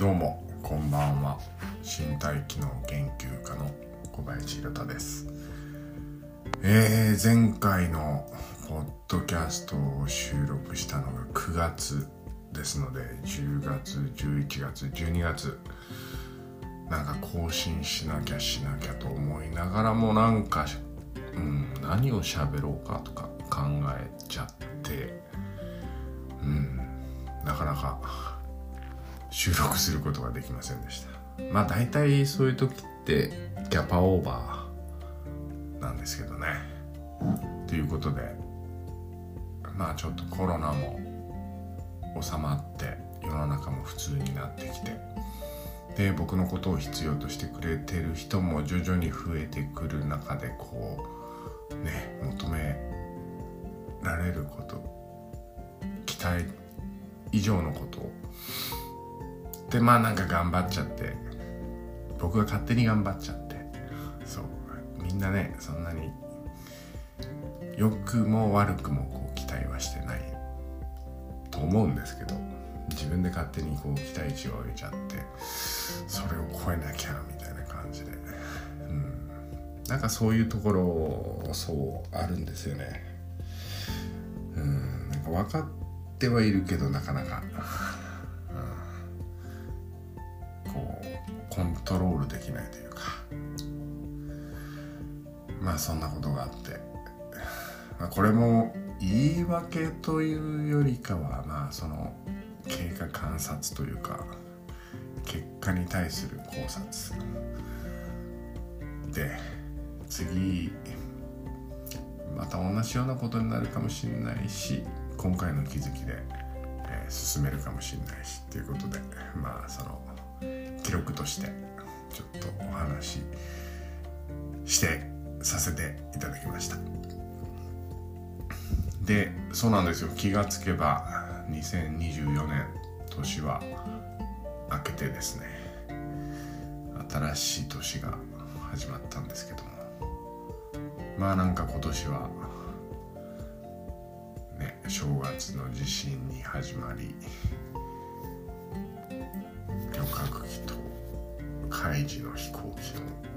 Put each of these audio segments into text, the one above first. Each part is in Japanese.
どうもこんばんは。身体機能研究家の小林宏太です。えー、前回のポッドキャストを収録したのが9月ですので10月11月12月。なんか更新しなきゃしなきゃと思いながらもなんか、うん、何を喋ろうかとか考えちゃってうんなかなか収録することができませんでした。まあ大体そういう時ってキャパオーバーなんですけどね。ということでまあちょっとコロナも収まって世の中も普通になってきて。で僕のことを必要としてくれてる人も徐々に増えてくる中でこうね求められること期待以上のことをでまあなんか頑張っちゃって。僕が勝手に頑張っちゃって。そう。みんなねそんなに良くも悪くもこう期待はしてない。と思うんですけど自分で勝手にこう期待値を上げちゃってそれを超えなきゃみたいな感じで、うん、なんかそういうところそうあるんですよね。うん。なんか分かってはいるけどなかなか。そんなことがあって、まあ、これも言い訳というよりかはまあその経過観察というか結果に対する考察で次また同じようなことになるかもしれないし今回の気づきで、えー、進めるかもしれないしっていうことでまあその記録としてちょっとお話ししてさせていただきました。でそうなんですよ。気がつけば2024年年は明けてですね。新しい年が始まったんですけども。まあなんか今年はね正月の地震に始まり旅客機と海事の飛行機の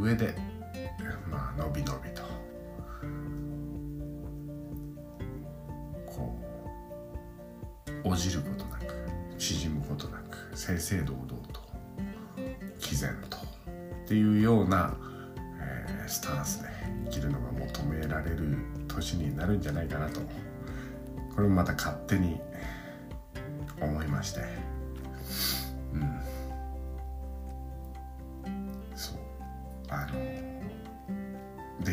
上でまあのびのびと。こう落じることなく縮むことなく正々堂々と毅然とっていうような、えー、スタンスで生きるのが求められる年になるんじゃないかなと。これもまた勝手に思いまして。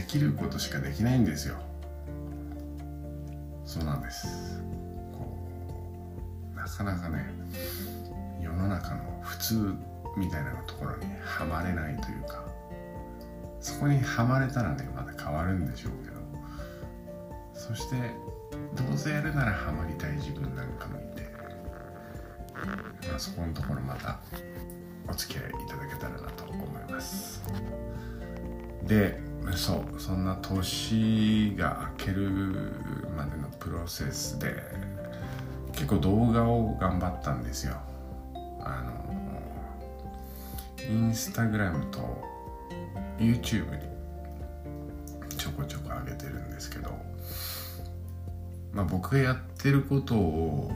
きることしかできないんですよ。そうなんです。こうなかなかね世の中の普通みたいなところにはまれないというかそこにはまれたらねまた変わるんでしょうけどそしてどうせやるならハマりたい自分なんかもいて、まあ、そこのところまたお付き合いいただけたらなと思います。でそうそんな年が明けるまでのプロセスで結構動画を頑張ったんですよ。あのインスタグラムと YouTube にちょこちょこ上げてるんですけどまあ僕がやってることを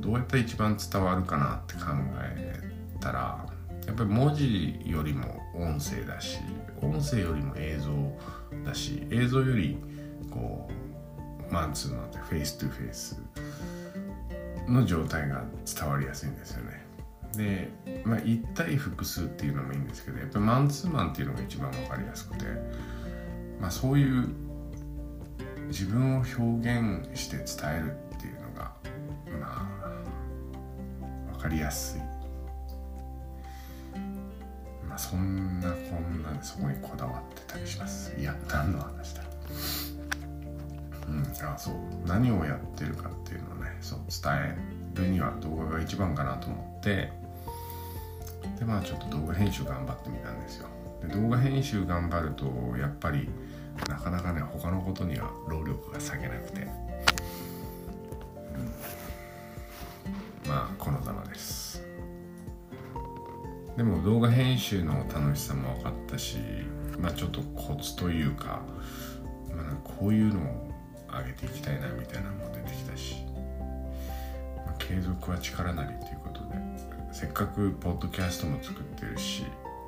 どうやったら一番伝わるかなって考えたらやっぱり文字よりも音声だし音声よりも映像だし映像よりこうマンツーマンで face to face の状態が伝わりやすいんですよね。で、まあ、1対複数っていうのもいいんですけどやっぱりマンツーマンっていうのが一番分かりやすくて、まあ、そういう自分を表現して伝えるっていうのがまあ分かりやすい。まあ、そんなこんなでそこにこだわってたりします。いや何の話だ。うんあそう。何をやってるかっていうのをねそう伝えるには動画が一番かなと思って。でまあちょっと動画編集頑張ってみたんですよ。で動画編集頑張るとやっぱりなかなかね他のことには労力が下げなくて、うん、まあこのざまです。でも動画編集の楽しさも分かったしまあちょっとコツというか,、まあ、こういうのを上げていきたいなみたいなのも出てきたし、まあ、継続は力なりっていうことでせっかくポッドキャストも作ってるし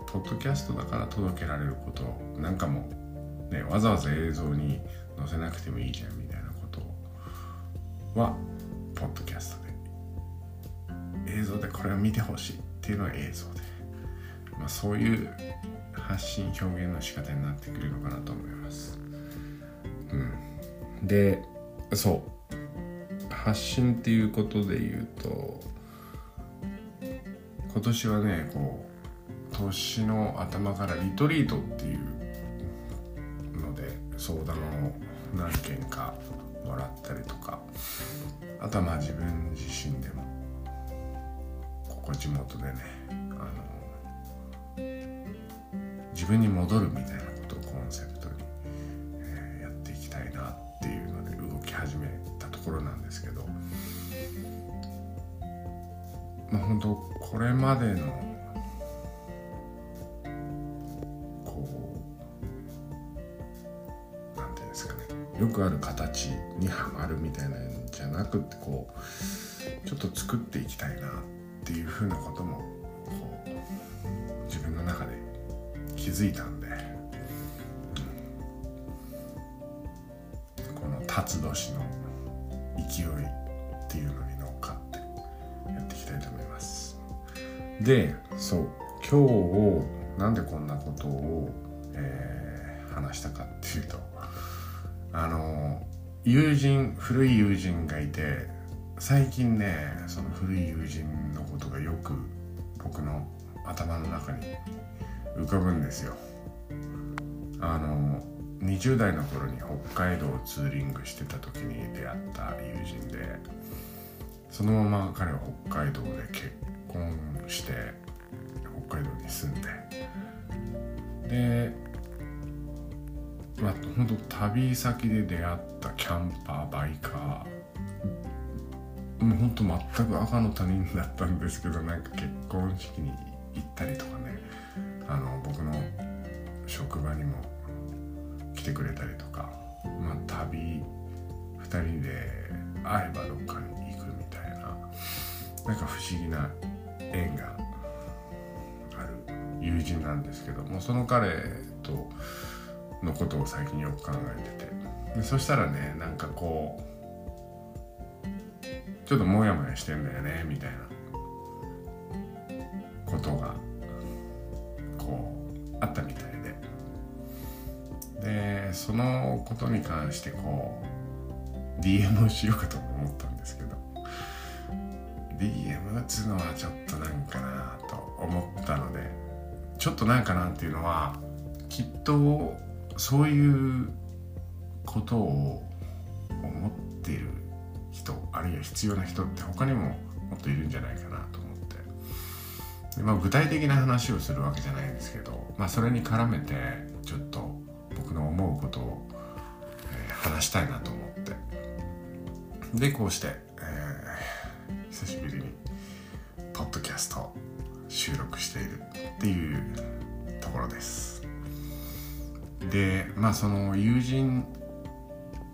ポッドキャストだから届けられることなんかもねわざわざ映像に載せなくてもいいじゃんみたいなことはポッドキャストで。映像でこれを見てほしいっていうのは映像で、まあ、そういう発信表現の仕方になってくるのかなと思います。うん。でそう。発信っていうことで言うと今年はねこう年の頭からリトリートっていうので相談を何件かもらったりとかあとはまあ自分自身でもここ地元でね分に戻るみたいなことをコンセプトに、えー、やっていきたいなっていうので動き始めたところなんですけどまあ本当これまでのこうなんていうんですかねよくある形にはまるみたいなんじゃなくてこうちょっと作っていきたいなっていうふうなこともこう自分の中で気づいたんで、この辰年の勢いっていうのに乗っかってやっていきたいと思います。でそう。今日なんでこんなことを、えー、話したかっていうとあの友人古い友人がいて最近ねその古い友人のことがよく僕の頭の中に浮かぶんですよ。あの20代の頃に北海道をツーリングしてた時に出会った友人でそのまま彼は北海道で結婚して北海道に住んで。でまあ本当旅先で出会ったキャンパーバイカー。もうほんと全く赤の他人だったんですけどなんか結婚式に行ったりとかね。あの僕の職場にも来てくれたりとかまあ旅2人で会えばどっかに行くみたいななんか不思議な縁がある友人なんですけどもその彼とのことを最近よく考えてて。でそしたらねなんかこうちょっとモヤモヤしてんだよねみたいなことがことに関してこう DM をしようかと思ったんですけど DM 打つのはちょっとなんかなと思ったのでちょっとなんかなっていうのはきっとそういうことを思っている人あるいは必要な人って他にももっといるんじゃないかなと思って。で、まあ、具体的な話をするわけじゃないんですけど、まあ、それに絡めてちょっと僕の思うことを、話したいなと思って。でこうして、えー、久しぶりにポッドキャスト収録しているっていうところです。でまあその友人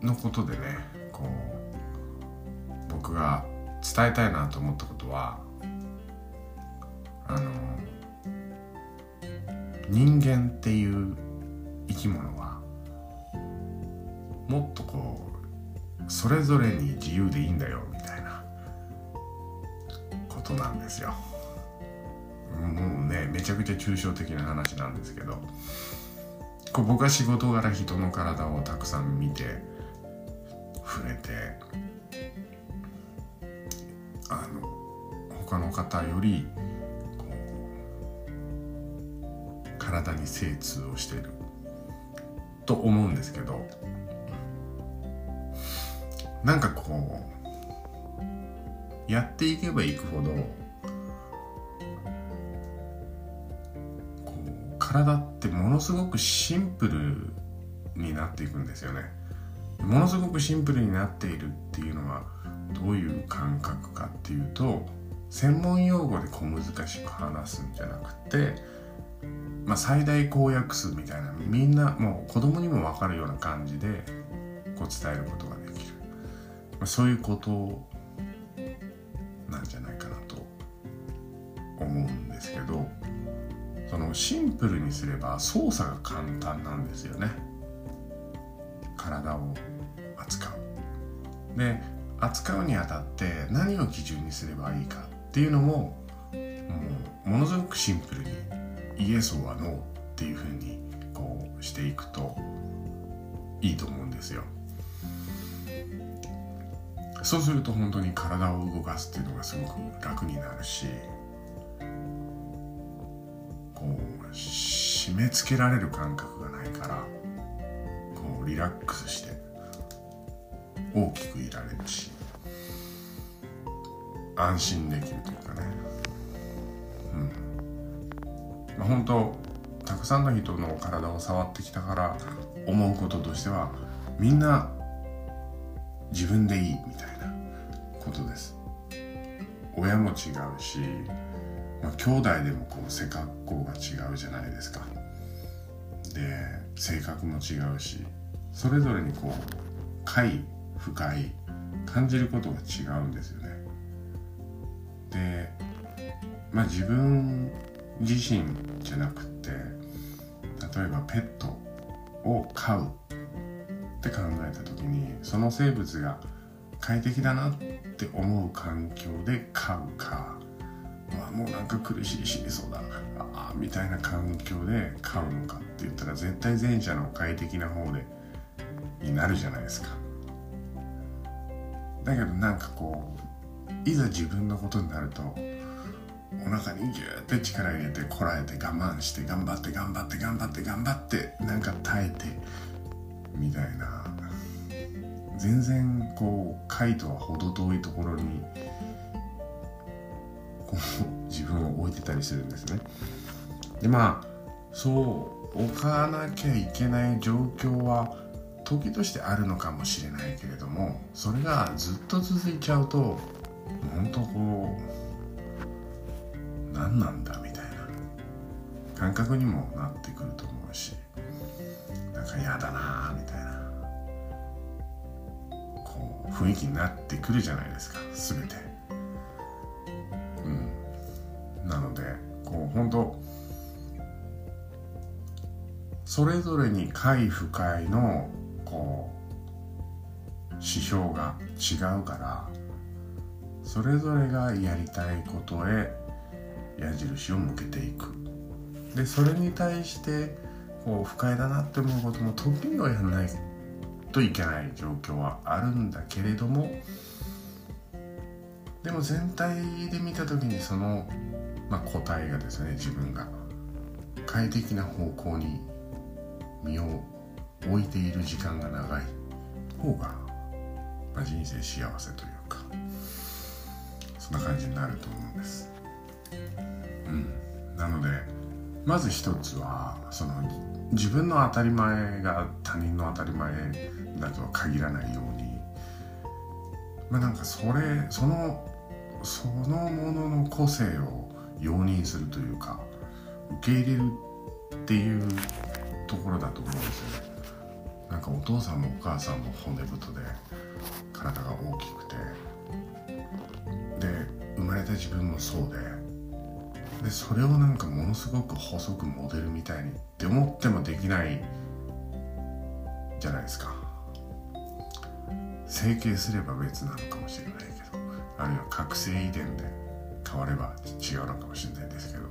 のことでねこう僕が伝えたいなと思ったことはあの人間っていう生き物はもっとこうそれぞれに自由でいいんだよみたいなことなんですよ。もうねめちゃくちゃ抽象的な話なんですけどこう僕は仕事柄人の体をたくさん見て触れてあの他の方よりこ体に精通をしていると思うんですけどなんかこうやっていけばいくほどこう体ってものすごくシンプルになっていくんですよね。ものすごくシンプルになっているっていうのはどういう感覚かっていうと専門用語で小難しく話すんじゃなくて、まあ、最大公約数みたいなみんなもう子供にも分かるような感じでこう伝えることが、まあ、そういうことなんじゃないかなと思うんですけどそのシンプルにすれば操作が簡単なんですよね。体を扱う。で扱うにあたって何を基準にすればいいかっていうのももうものすごくシンプルにイエスはノーっていうふうにこうしていくといいと思うんですよ。そうすると本当に体を動かすっていうのがすごく楽になるしこう締め付けられる感覚がないからこうリラックスして大きくいられるし安心できるというかね。うん。まあ本当たくさんの人の体を触ってきたから思うこととしてはみんな自分でいいみたいな。ことです。親も違うし、まあ、兄弟でもこう背格好が違うじゃないですか。で性格も違うしそれぞれにこう快不快感じることが違うんですよね。でまあ自分自身じゃなくって例えばペットを飼うって考えた時にその生物が快適だなって思う環境で飼うかあもうなんか苦しい死にそうだああみたいな環境で飼うのかって言ったら絶対前者の快適な方でになるじゃないですか。だけどなんかこういざ自分のことになるとお腹にギューって力入れてこらえて我慢して頑張って頑張って頑張って頑張ってなんか耐えてみたいな。全然こう回とは程遠いところにこう自分を置いてたりするんですね。でまあそう置かなきゃいけない状況は時としてあるのかもしれないけれどもそれがずっと続いちゃうと本当こう何なんだみたいな感覚にもなってくると思うしなんか嫌だなみたいな。雰囲気になってくるじゃないですか全て。うん。なのでこう本当それぞれに快不快のこう指標が違うからそれぞれがやりたいことへ矢印を向けていく。でそれに対してこう不快だなって思うことも時にはやらない。といけない状況はあるんだけれどもでも全体で見た時にその、まあ、答えがですね自分が快適な方向に身を置いている時間が長い方が、まあ、人生幸せというかそんな感じになると思うんです。うん。なのでまず一つはその自分の当たり前が他人の当たり前だとは限らないように。まあなんかそれそのそのものの個性を容認するというか受け入れるっていうところだと思うんですよね。なんかお父さんもお母さんも骨太で体が大きくて。で生まれた自分もそうで。でそれをなんかものすごく細くモデルみたいにって思ってもできないじゃないですか。整形すれば別なのかもしれないけどあるいは覚醒遺伝で変われば違うのかもしれないですけど。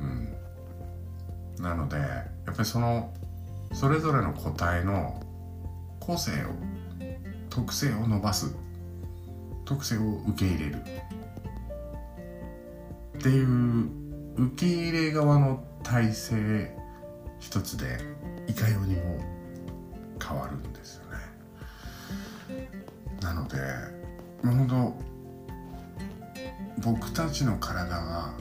うん。なのでやっぱりそのそれぞれの個体の個性を特性を伸ばす特性を受け入れる。っていう受け入れ側の体勢一つでいかようにも変わる。ので本当僕たちの体が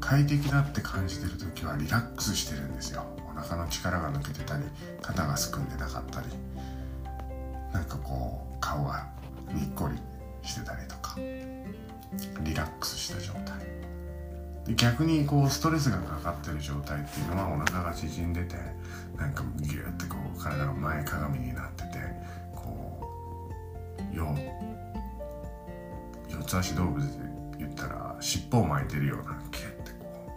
快適だって感じてる時はリラックスしてるんですよ。お腹の力が抜けてたり肩がすくんでなかったり。なんかこう顔がにっこりしてたりとか。リラックスした状態。で逆にこうストレスがかかってる状態っていうのはお腹が縮んでてなんかギュッてこう体が前かがみになっててよ四つ足動物で言ったら尻尾を巻いてるようなキュッてこ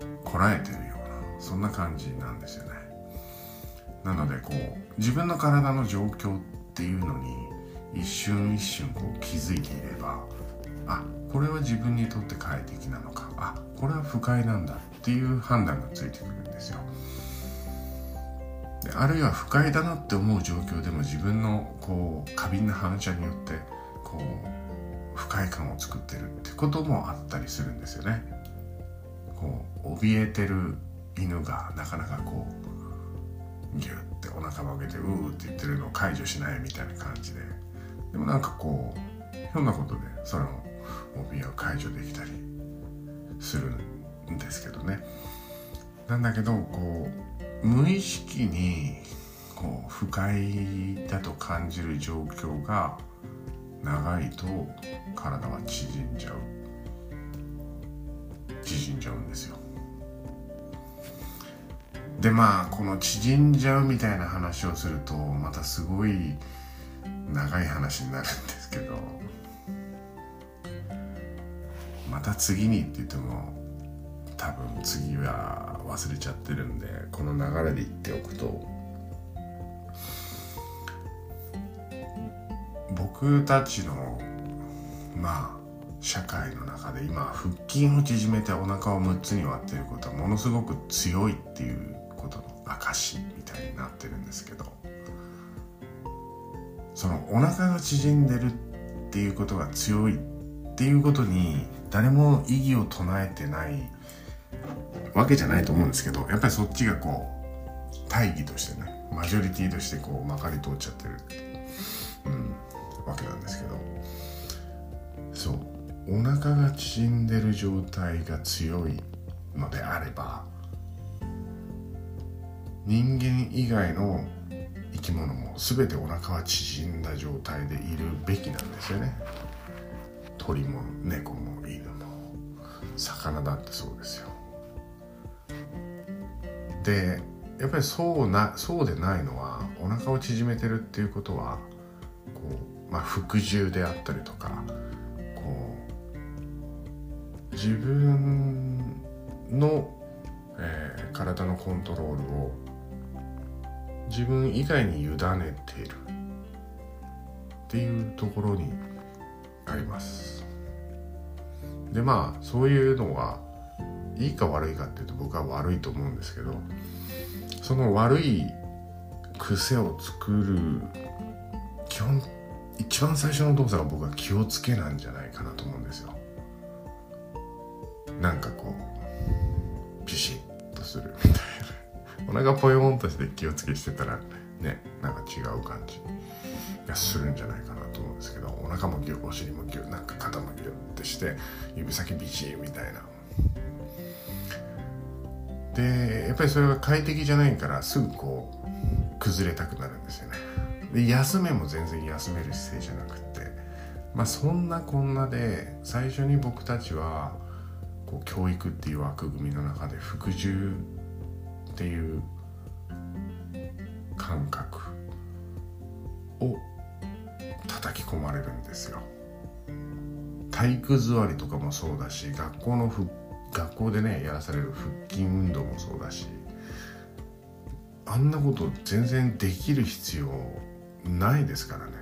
うこらえてるようなそんな感じなんですよね。なのでこう自分の体の状況っていうのに一瞬一瞬こう気づいていればあこれは自分にとって快適なのかあこれは不快なんだっていう判断がついてくるんですよ。であるいは不快だなって思う状況でも自分のこう過敏な反射によってこう不快感を作ってるってこともあったりするんですよね。こう怯えてる犬がなかなかこうギュッてお腹曲げてうーって言ってるのを解除しないみたいな感じで。でもなんかこうひょんなことでその怯えを解除できたりするんですけどね。なんだけどこう無意識にこう不快だと感じる状況が長いと体は縮んじゃう。縮んじゃうんですよ。でまあこの縮んじゃうみたいな話をするとまたすごい長い話になるんですけどまた次にって言っても多分次は忘れちゃってるんでこの流れで言っておくと。僕たちのまあ社会の中で今腹筋を縮めてお腹を6つに割ってることはものすごく強いっていうことの証みたいになってるんですけど。そのお腹が縮んでるっていうことが強いっていうことに誰も異議を唱えてないわけじゃないと思うんですけどやっぱりそっちがこう大義としてねマジョリティとしてこうまかり通っちゃってる、うん、わけなんですけど。そう。お腹が縮んでる状態が強いのであれば人間以外の生き物も全てお腹は縮んだ状態でいるべきなんですよね。鳥も猫も犬も。魚だってそうですよ。でやっぱりそうなそうでないのはお腹を縮めてるっていうことはこう、まあ、服従であったりとかこう自分の、えー、体のコントロールを自分以外に委ねているっていうところにあります。でまあそういうのはいいか悪いかっていうと僕は悪いと思うんですけどその悪い癖を作る基本一番最初の動作が僕は気をつけなんじゃないかなと思うんですよ。なんかこうピシッとするみたいな。お腹ポヨンとして気をつけしてたらねなんか違う感じ。がするんじゃないかなと思うんですけどお腹もギュお尻もギュなんか肩もギュってして指先ビチみたいな。でやっぱりそれが快適じゃないからすぐこう崩れたくなるんですよね。で休めも全然休める姿勢じゃなくって。まあそんなこんなで最初に僕たちはこう教育っていう枠組みの中で服従っていう感覚を叩き込まれるんですよ。体育座りとかもそうだし学校の復学校でねやらされる腹筋運動もそうだしあんなこと全然できる必要ないですからね。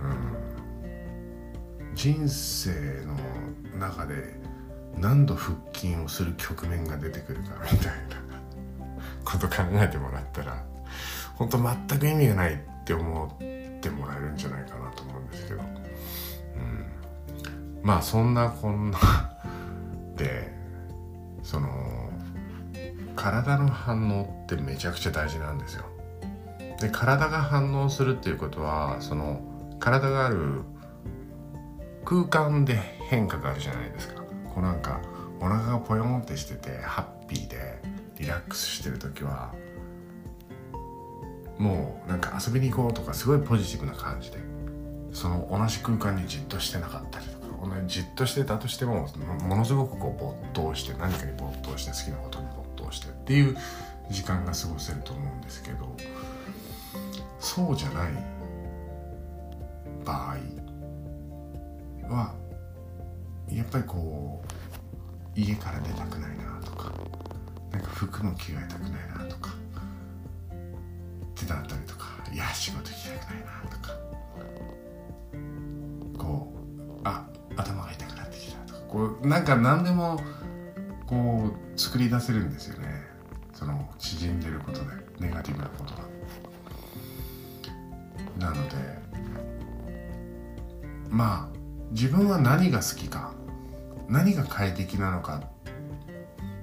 うん。人生の中で何度腹筋をする局面が出てくるかみたいな。こと考えてもらったら本当全く意味がないって思ってもらえるんじゃないかなと思うんですけど、うん、まあそんなこんなでその体の反応ってめちゃくちゃ大事なんですよ。で体が反応するっていうことはその体がある空間で変化があるじゃないですか。こうなんかお腹がポヨンってしててハッピーでリラックスしてる時はもうなんか遊びに行こうとかすごいポジティブな感じでその同じ空間にじっとしてなかったりとか。同じじっとしてたとしてもものすごくこう没頭して何かに没頭して好きなことに没頭してっていう時間が過ごせると思うんですけどそうじゃない場合はやっぱりこう家から出たくないなとかなんか服も着替えたくないなとかってなったりとかいや仕事行きたくないなとかこうなんか何でもこう作り出せるんですよね。その縮んでることでネガティブなことが。なのでまあ自分は何が好きか何が快適なのか。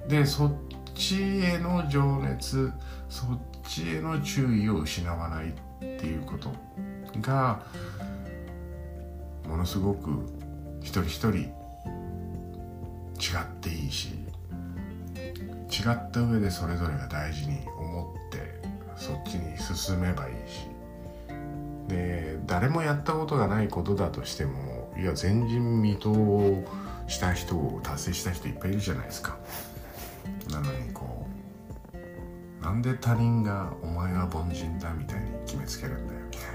でそっちへの情熱そっちへの注意を失わないっていうことがものすごく一人一人違っていいし違った上でそれぞれが大事に思ってそっちに進めばいいし。で誰もやったことがないことだとしてもいや前人未到をした人を達成した人いっぱいいるじゃないですか。なのにこうなんで他人が「お前は凡人だ」みたいに決めつけるんだよ。みたい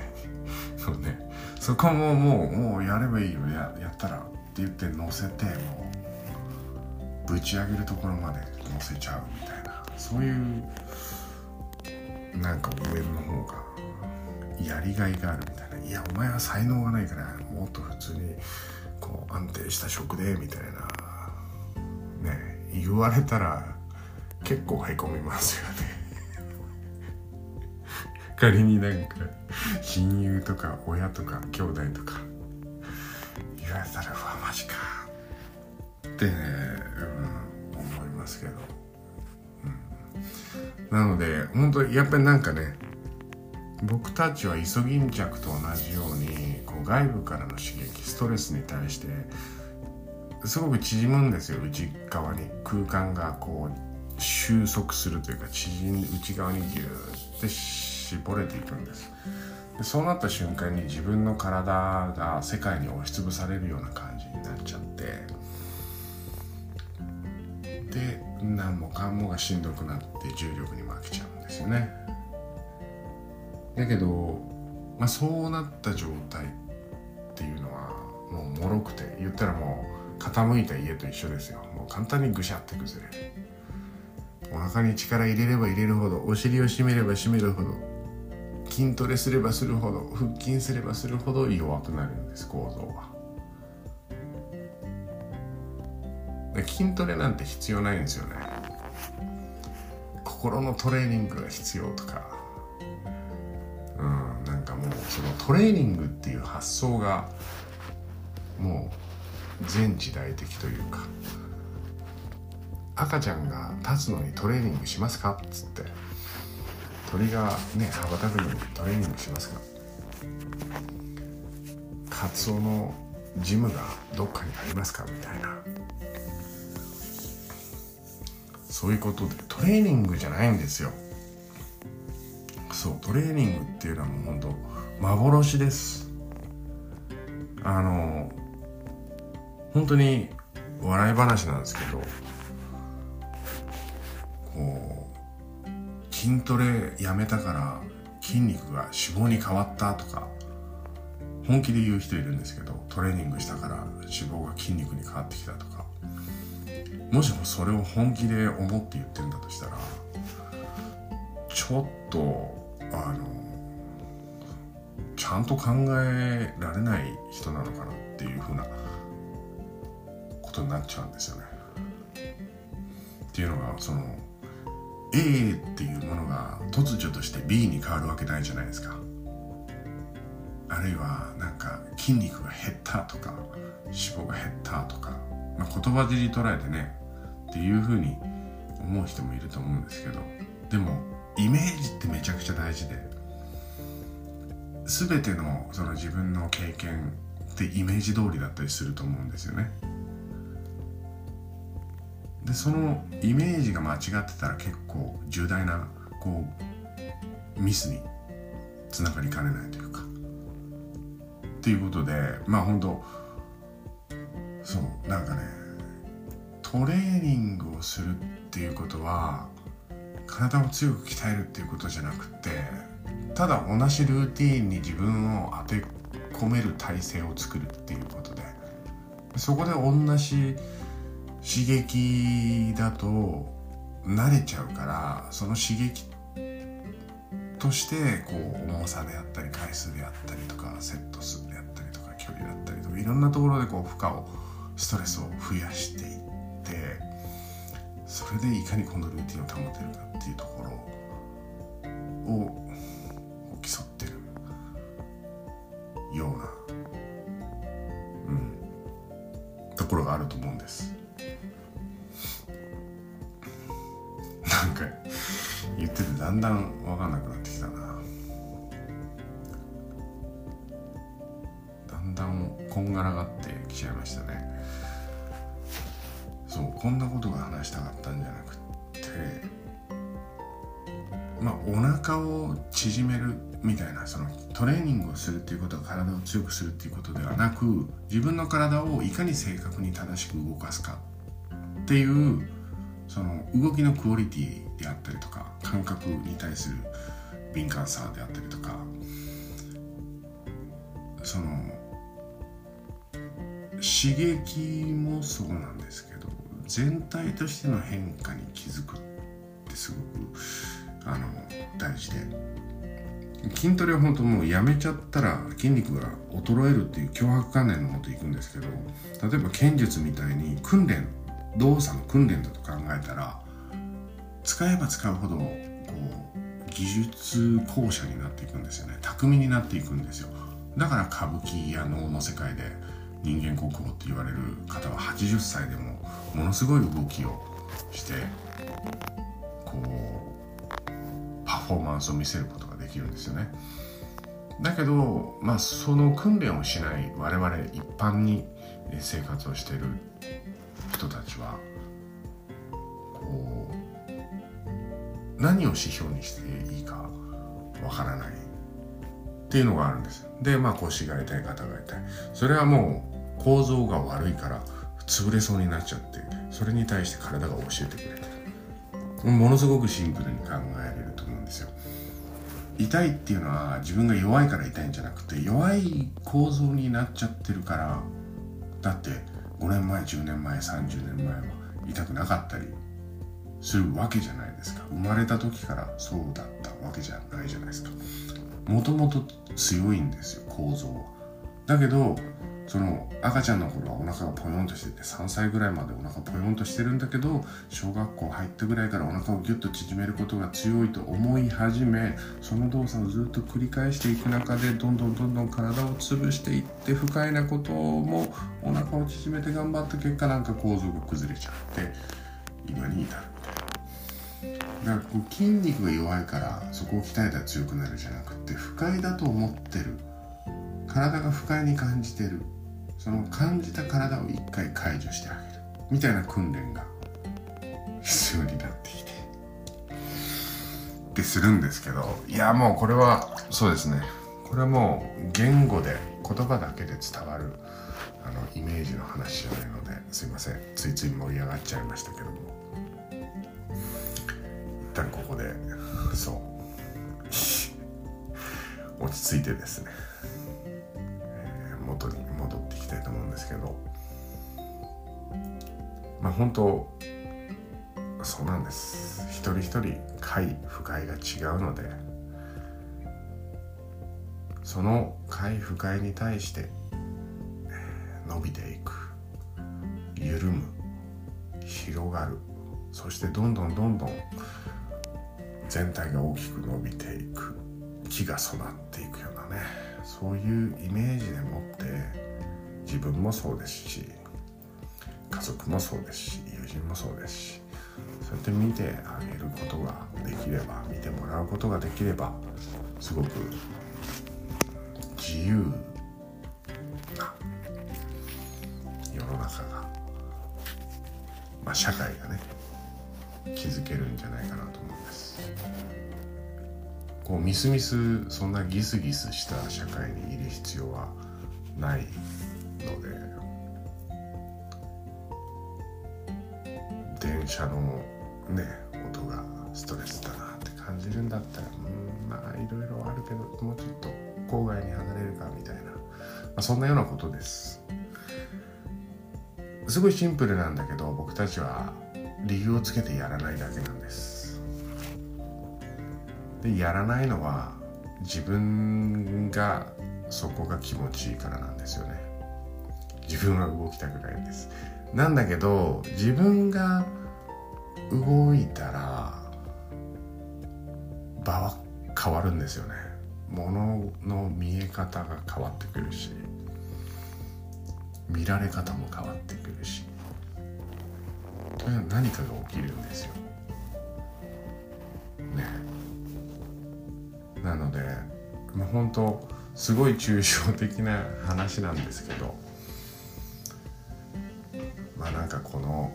なそうね。そこももうもうやればいいよ。ややったらって言って乗せてもう。ぶち上げるところまで乗せちゃうみたいなそういうなんか上の方がやりがいがあるみたいな。いやお前は才能がないからもっと普通にこう安定した職でみたいな。ね言われたら結構へこみますよね。仮になんか親友とか親とか兄弟とか言われたらうわマジか。ってね、なので本当やっぱりなんかね僕たちはイソギンチャクと同じようにこう外部からの刺激ストレスに対してすごく縮むんですよ内側に。空間がこう収束するというか縮ん内側にギューって絞れていくんです。でそうなった瞬間に自分の体が世界に押しつぶされるような感何もかもがしんどくなって重力に負けちゃうんですよね。だけど、まあ、そうなった状態っていうのはもう脆くて言ったらもう傾いた家と一緒ですよ。もう簡単にぐしゃって崩れる。お腹に力入れれば入れるほどお尻を締めれば締めるほど筋トレすればするほど腹筋すればするほど弱くなるんです構造は。筋トレなんて必要ないんですよね。心のトレーニングが必要とか。うんなんかもうそのトレーニングっていう発想がもう全時代的というか。赤ちゃんが立つのにトレーニングしますか？っつって。鳥がね羽ばたくのにトレーニングしますか？カツオのジムがどっかにありますか？みたいな。そういうことでトレーニングじゃないんですよ。そうトレーニングっていうのはもう本当幻です。あの本当に笑い話なんですけどこう筋トレやめたから筋肉が脂肪に変わったとか本気で言う人いるんですけどトレーニングしたから脂肪が筋肉に変わってきたとかもしもそれを本気で思って言ってんだとしたらちょっとあのちゃんと考えられない人なのかなっていうふうなことになっちゃうんですよね。っていうのがその A っていうものが突如として B に変わるわけないじゃないですか。あるいはなんか筋肉が減ったとか脂肪が減ったとか、まあ、言葉尻捉えてねっていうふうに思う人もいると思うんですけどでもイメージってめちゃくちゃ大事で全てのその自分の経験ってイメージ通りだったりすると思うんですよね。でそのイメージが間違ってたら結構重大なこうミスにつながりかねないというか。っていうことでまあ本当そうなんかねトレーニングをするっていうことは体を強く鍛えるっていうことじゃなくてただ同じルーティーンに自分を当て込める体制を作るっていうことでそこで同じ刺激だと慣れちゃうからその刺激としてこう重さであったり回数であったりとかセット数であったりとか距離だったりとかいろんなところでこう負荷をストレスを増やしていってそれでいかにこのルーティンを保てるかっていうところをまあお腹を縮めるみたいなそのトレーニングをするっていうことは体を強くするっていうことではなく自分の体をいかに正確に正しく動かすかっていうその動きのクオリティであったりとか感覚に対する敏感さであったりとかその刺激もそうなんですけど全体としての変化に気づくってすごくあの大事で筋トレは本当もうやめちゃったら筋肉が衰えるっていう脅迫観念のもといくんですけど例えば剣術みたいに訓練動作の訓練だと考えたら使えば使うほどこう技術校舎になっていくんですよね。巧みになっていくんですよ。だから歌舞伎や能の世界で人間国宝って言われる方は80歳でもものすごい動きをしてフォーマンスを見せることができるんですよね。だけどまあその訓練をしない我々一般に生活をしている人たちはこう何を指標にしていいかわからない。っていうのがあるんです。でまあ腰が痛い肩が痛い。それはもう構造が悪いから潰れそうになっちゃってそれに対して体が教えてくれてものすごくシンプルに考えれるとんですよ。痛いっていうのは自分が弱いから痛いんじゃなくて弱い構造になっちゃってるからだって5年前10年前30年前は痛くなかったりするわけじゃないですか。生まれた時からそうだったわけじゃないじゃないですか。もともと強いんですよ構造は。だけどその赤ちゃんの頃はお腹がポヨンとしてて3歳ぐらいまでお腹ポヨンとしてるんだけど小学校入ったぐらいからお腹をギュッと縮めることが強いと思い始めその動作をずっと繰り返していく中でどんどんどんどん体を潰していって不快なこともお腹を縮めて頑張った結果なんか構造が崩れちゃって今に至るだからこう筋肉が弱いからそこを鍛えたら強くなるじゃなくて不快だと思ってる。体が不快に感じてる。その感じた体を一回解除してあげる。みたいな訓練が必要になってきて。ってするんですけどいやもうこれはそうですね。これはもう言語で言葉だけで伝わるあのイメージの話じゃないのですいません。ついつい盛り上がっちゃいましたけども。一旦ここでそう。落ち着いてですね。元に戻っていきたいと思うんですけどまあ本当そうなんです。一人一人快不快が違うのでその快不快に対して伸びていく。緩む。広がる。そしてどんどんどんどん全体が大きく伸びていく。木が育っていくようなね。そういうイメージでもって自分もそうですし家族もそうですし友人もそうですしそうやって見てあげることができれば見てもらうことができればすごく自由な世の中が、まあ、社会がね築けるんじゃないかなと思う。んですこうミスミスそんなギスギスした社会にいる必要はないので。電車のね音がストレスだなって感じるんだったらうんまあいろいろあるけどもうちょっと郊外に離れるかみたいな、まあ、そんなようなことです。すごいシンプルなんだけど僕たちは理由をつけてやらないだけなんです。でやらないのは自分がそこが気持ちいいからなんですよね。自分は動きたくないんです。なんだけど自分が動いたら場は変わるんですよね。物の見え方が変わってくるし見られ方も変わってくるし。何かが起きるんですよ。なのでもう本当すごい抽象的な話なんですけどまあなんかこの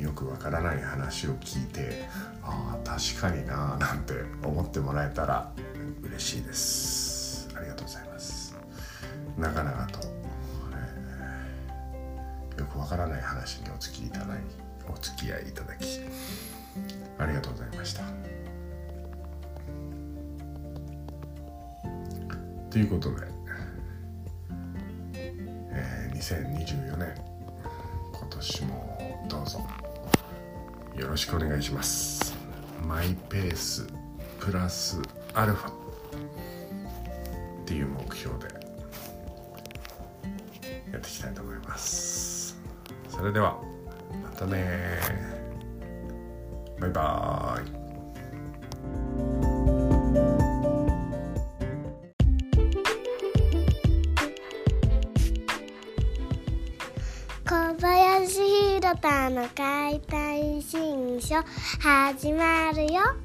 よくわからない話を聞いてああ確かにななんて思ってもらえたら嬉しいです。ありがとうございます。長々と、えー、よくわからない話にお付きいただきお付き合いいただきありがとうございました。ということで、えー、2024年。今年もどうぞ。よろしくお願いします。マイペースプラスアルファ。っていう目標で。やっていきたいと思います。それではまたねバイバーイ。林弘田の解体新書始まるよ。